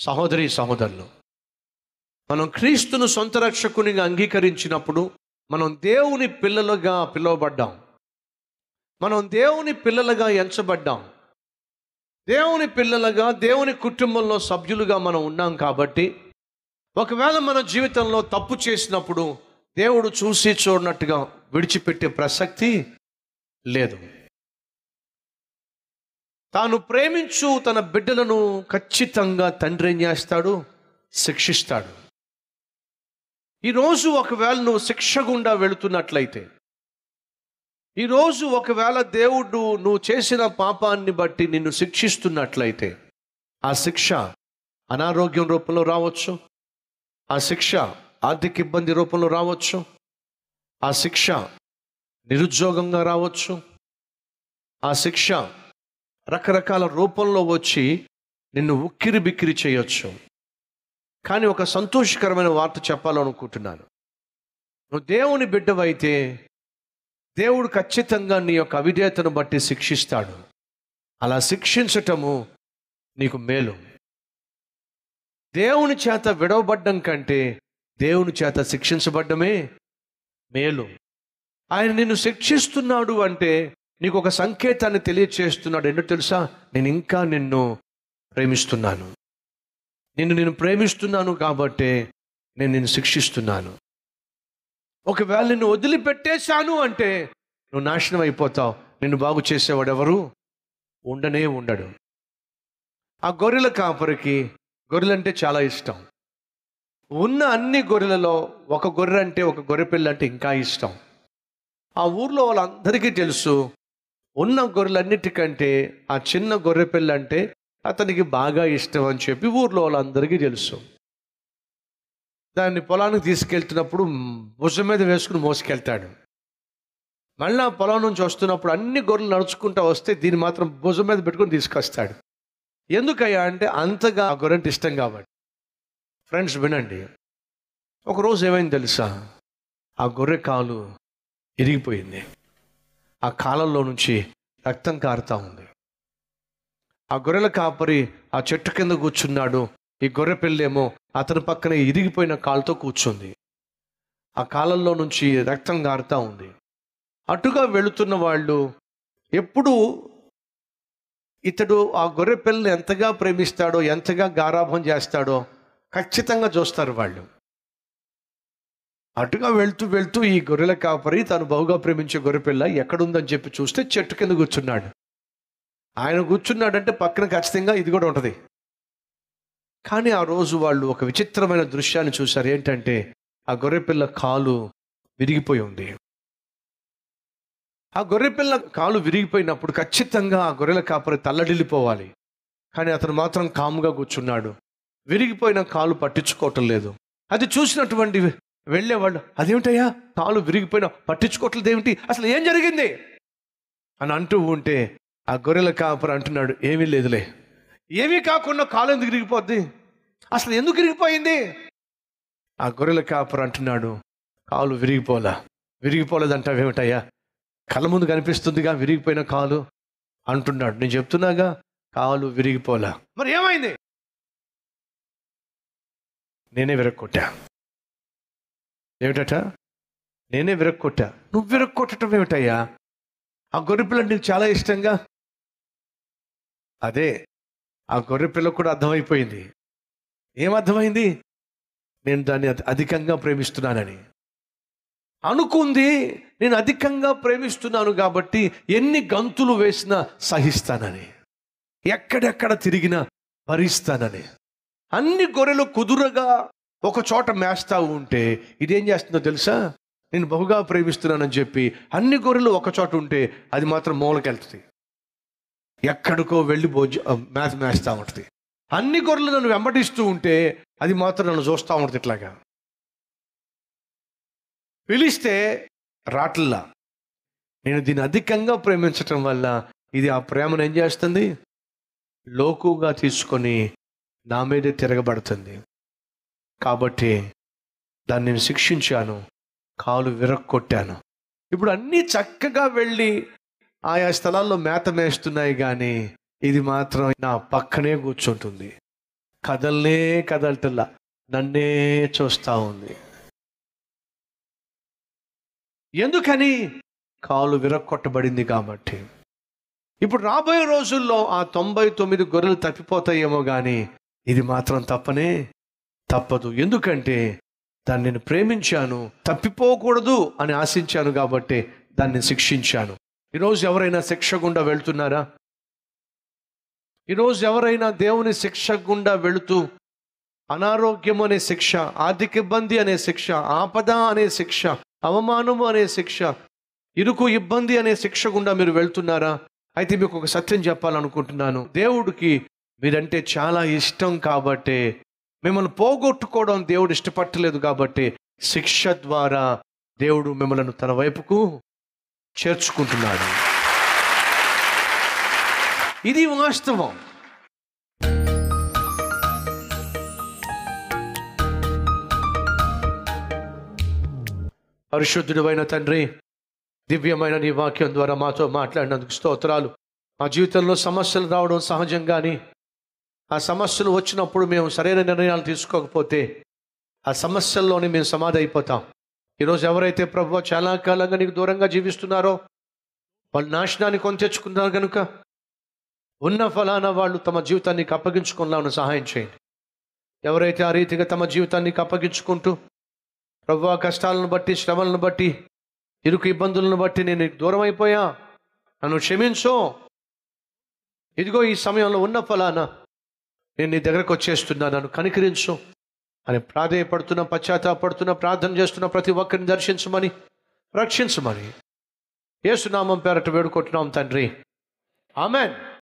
సహోదరి సహోదరులు మనం క్రీస్తును సొంత రక్షకునిగా అంగీకరించినప్పుడు మనం దేవుని పిల్లలుగా పిలువబడ్డాం. మనం దేవుని పిల్లలుగా ఎంచబడ్డాం. దేవుని పిల్లలుగా దేవుని కుటుంబంలో సభ్యులుగా మనం ఉన్నాం కాబట్టి ఒకవేళ మన జీవితంలో తప్పు చేసినప్పుడు దేవుడు చూసి చూడనట్టుగా విడిచిపెట్టే ప్రసక్తి లేదు. తాను ప్రేమించు తన బిడ్డలను ఖచ్చితంగా తండ్రి ఏం చేస్తాడు? శిక్షిస్తాడు. ఈరోజు ఒకవేళ నువ్వు శిక్ష గుండా వెళుతున్నట్లయితే ఈరోజు ఒకవేళ దేవుడు నువ్వు చేసిన పాపాన్ని బట్టి నిన్ను శిక్షిస్తున్నట్లయితే ఆ శిక్ష అనారోగ్యం రూపంలో రావచ్చు. ఆ శిక్ష ఆర్థిక ఇబ్బంది రూపంలో రావచ్చు. ఆ శిక్ష నిరుద్యోగంగా రావచ్చు. ఆ శిక్ష రకరకాల రూపంలో వచ్చి నిన్ను ఉక్కిరి బిక్కిరి చేయొచ్చు. కానీ ఒక సంతోషకరమైన వార్త చెప్పాలనుకుంటున్నాను. నువ్వు దేవుని బిడ్డవైతే దేవుడు ఖచ్చితంగా నీ యొక్క అవిధేతను బట్టి శిక్షిస్తాడు. అలా శిక్షించటము నీకు మేలు. దేవుని చేత విడవబడ్డం కంటే దేవుని చేత శిక్షించబడ్డమే మేలు. ఆయన నిన్ను శిక్షిస్తున్నాడు అంటే నీకు ఒక సంకేతాన్ని తెలియచేస్తున్నాడు. ఏంటో తెలుసా? నేను ఇంకా నిన్ను ప్రేమిస్తున్నాను. నిన్ను నేను ప్రేమిస్తున్నాను కాబట్టి నేను నిన్ను శిక్షిస్తున్నాను. ఒకవేళ నిన్ను వదిలిపెట్టేశాను అంటే నువ్వు నాశనం అయిపోతావు. నిన్ను బాగు చేసేవాడు ఎవరు? ఉండనే ఉండడు. ఆ గొర్రెల కాపరికి గొర్రెలంటే చాలా ఇష్టం. ఉన్న అన్ని గొర్రెలలో ఒక గొర్రె అంటే ఒక గొర్రె పిల్ల అంటే ఇంకా ఇష్టం. ఆ ఊర్లో వాళ్ళందరికీ తెలుసు ఉన్న గొర్రెలన్నిటికంటే ఆ చిన్న గొర్రె పిల్ల అంటే అతనికి బాగా ఇష్టం అని చెప్పి ఊర్లో వాళ్ళందరికీ తెలుసు. దాన్ని పొలానికి తీసుకెళ్తున్నప్పుడు భుజం మీద వేసుకుని మోసుకెళ్తాడు. మళ్ళీ ఆ పొలం నుంచి వస్తున్నప్పుడు అన్ని గొర్రెలు నడుచుకుంటూ వస్తే దీన్ని మాత్రం భుజం మీద పెట్టుకొని తీసుకొస్తాడు. ఎందుకయ్యా అంటే అంతగా ఆ గొర్రె అంటే ఇష్టం కాబట్టి. ఫ్రెండ్స్ వినండి. ఒకరోజు ఏమైంది తెలుసా? ఆ గొర్రె కాలు ఇరిగిపోయింది ఆ కాలంలో నుంచి రక్తం కారుతా ఉంది. ఆ గొర్రెల కాపరి ఆ చెట్టు కింద కూర్చున్నాడు. ఈ గొర్రె పిల్లేమో అతని పక్కనే ఇరిగిపోయిన కాలుతో కూర్చుంది. ఆ కాలంలో నుంచి రక్తం గారుతూ ఉంది. అటుగా వెళుతున్న వాళ్ళు ఎప్పుడు ఇతడు ఆ గొర్రె పిల్లని ఎంతగా ప్రేమిస్తాడో ఎంతగా గారాభం చేస్తాడో ఖచ్చితంగా చూస్తారు వాళ్ళు. అటుగా వెళ్తూ వెళ్తూ ఈ గొర్రెల కాపరి తను బహుగా ప్రేమించే గొర్రెపిల్ల ఎక్కడుందని చెప్పి చూస్తే చెట్టు కింద కూర్చున్నాడు. ఆయన కూర్చున్నాడంటే పక్కన ఖచ్చితంగా ఇది కూడా ఉంటుంది. కానీ ఆ రోజు వాళ్ళు ఒక విచిత్రమైన దృశ్యాన్ని చూశారు. ఏంటంటే ఆ గొర్రెపిల్ల కాలు విరిగిపోయి ఉంది. ఆ గొర్రెపిల్ల కాలు విరిగిపోయినప్పుడు ఖచ్చితంగా ఆ గొర్రెల కాపరి తల్లడిల్లిపోవాలి. కానీ అతను మాత్రం కాముగా కూర్చున్నాడు. విరిగిపోయిన కాలు పట్టించుకోవటం లేదు. అది చూసినటువంటి వెళ్ళేవాళ్ళు అదేమిటయ్యా? కాలు విరిగిపోయిన పట్టించుకోవట్లేదు ఏమిటి అసలు ఏం జరిగింది? అని అంటూ ఉంటే ఆ గొర్రెల కాపరి అంటున్నాడు ఏమీ లేదులే. ఏమీ కాకుండా కాలు ఎందుకు విరిగిపోద్ది? అసలు ఎందుకు విరిగిపోయింది? ఆ గొర్రెల కాపరి అంటున్నాడు కాలు విరిగిపోలా. విరిగిపోలేదంటావేమిటయ్యా? కళ్ళ ముందు కనిపిస్తుందిగా విరిగిపోయిన కాలు? అంటున్నాడు. నేను చెప్తున్నాగా కాలు విరిగిపోలా. మరి ఏమైంది? నేనే విరక్కొట్టా ఏమిటట? నేనే విరక్కొట్టా. నువ్వు విరక్కొట్టడం ఏమిటయ్యా? ఆ గొర్రె పిల్ల నీకు చాలా ఇష్టంగా? అదే ఆ గొర్రె పిల్లకు కూడా అర్థమైపోయింది. ఏం అర్థమైంది? నేను దాన్ని అధి- అధికంగా ప్రేమిస్తున్నానని. అనుకుంది నేను అధికంగా ప్రేమిస్తున్నాను కాబట్టి ఎన్ని గంతులు వేసినా సహిస్తానని. ఎక్కడెక్కడ తిరిగినా భరిస్తానని. అన్ని గొర్రెలు కుదురగా ఒక చోట మేస్తా ఉంటే ఇదేం చేస్తుందో తెలుసా? నేను బహుగా ప్రేమిస్తున్నానని చెప్పి అన్ని గొర్రెలు ఒక చోట ఉంటే అది మాత్రం మూలకెళ్తుంది. ఎక్కడికో వెళ్ళి భోజ మేత మేస్తూ ఉంటుంది. అన్ని గొర్రెలు నన్ను వెంబడిస్తూ ఉంటే అది మాత్రం నన్ను చూస్తూ ఉంటుంది ఇట్లాగా. పిలిస్తే రాట్లా. నేను దీన్ని అధికంగా ప్రేమించటం వల్ల ఇది ఆ ప్రేమను ఏం చేస్తుంది? లోకుగా తీసుకొని నా మీదే తిరగబడుతుంది. కాబట్టి దాన్ని నేను శిక్షించాను. కాలు విరక్కొట్టాను. ఇప్పుడు అన్నీ చక్కగా వెళ్ళి ఆయా స్థలాల్లో మేత మేస్తున్నాయి కానీ ఇది మాత్రం నా పక్కనే కూర్చుంటుంది. కదల్నే కదలటల్లా నన్నే చూస్తూ ఉంది. ఎందుకని? కాలు విరక్కొట్టబడింది కాబట్టి. ఇప్పుడు రాబోయే రోజుల్లో ఆ తొంభై తొమ్మిది గొర్రెలు తప్పిపోతాయేమో కానీ ఇది మాత్రం తప్పనే? తప్పదు. ఎందుకంటే దాన్ని నేను ప్రేమించాను తప్పిపోకూడదు అని ఆశించాను కాబట్టి దాన్ని శిక్షించాను. ఈరోజు ఎవరైనా శిక్ష గుండా వెళ్తున్నారా? ఈరోజు ఎవరైనా దేవుని శిక్ష గుండా వెళుతూ అనారోగ్యం అనే శిక్ష ఆర్థిక ఇబ్బంది అనే శిక్ష ఆపద అనే శిక్ష అవమానము అనే శిక్ష ఇరుకు ఇబ్బంది అనే శిక్ష గుండా మీరు వెళ్తున్నారా? అయితే మీకు ఒక సత్యం చెప్పాలనుకుంటున్నాను. దేవుడికి మీరంటే చాలా ఇష్టం కాబట్టే మిమ్మల్ని పోగొట్టుకోవడం దేవుడు ఇష్టపట్టలేదు కాబట్టి శిక్ష ద్వారా దేవుడు మిమ్మల్ని తన వైపుకు చేర్చుకుంటున్నాడు. ఇది వాస్తవం. పరిశుద్ధుడైన తండ్రి దివ్యమైన నీ వాక్యం ద్వారా మాతో మాట్లాడినందుకు స్తోత్రాలు. మా జీవితంలో సమస్యలు రావడం సహజంగాని ఆ సమస్యలు వచ్చినప్పుడు మేము సరైన నిర్ణయాలు తీసుకోకపోతే ఆ సమస్యల్లోనే మేము సమాధి అయిపోతాం ఈరోజు ఎవరైతే ప్రభు చాలా కాలంగా నీకు దూరంగా జీవిస్తున్నారో వాళ్ళు నాశనాన్ని కొని తెచ్చుకున్నారు కనుక ఉన్న ఫలానా వాళ్ళు తమ జీవితాన్ని అప్పగించుకున్నామని సహాయం చేయండి. ఎవరైతే ఆ రీతిగా తమ జీవితాన్ని అప్పగించుకుంటూ ప్రభు కష్టాలను బట్టి శ్రమలను బట్టి ఇరుకు ఇబ్బందులను బట్టి నేను దూరం అయిపోయా నన్ను క్షమించు. ఇదిగో ఈ సమయంలో ఉన్న ఫలానా నేను నీ దగ్గరకు వచ్చేస్తున్నా నన్ను కనికరించు. అని ప్రాధేయపడుతున్న పశ్చాత్తాపడుతున్న ప్రార్థన చేస్తున్న ప్రతి ఒక్కరిని దర్శించమని రక్షించమని. ఏసునామం పేరట వేడుకుంటున్నాం తండ్రి. ఆమెన్.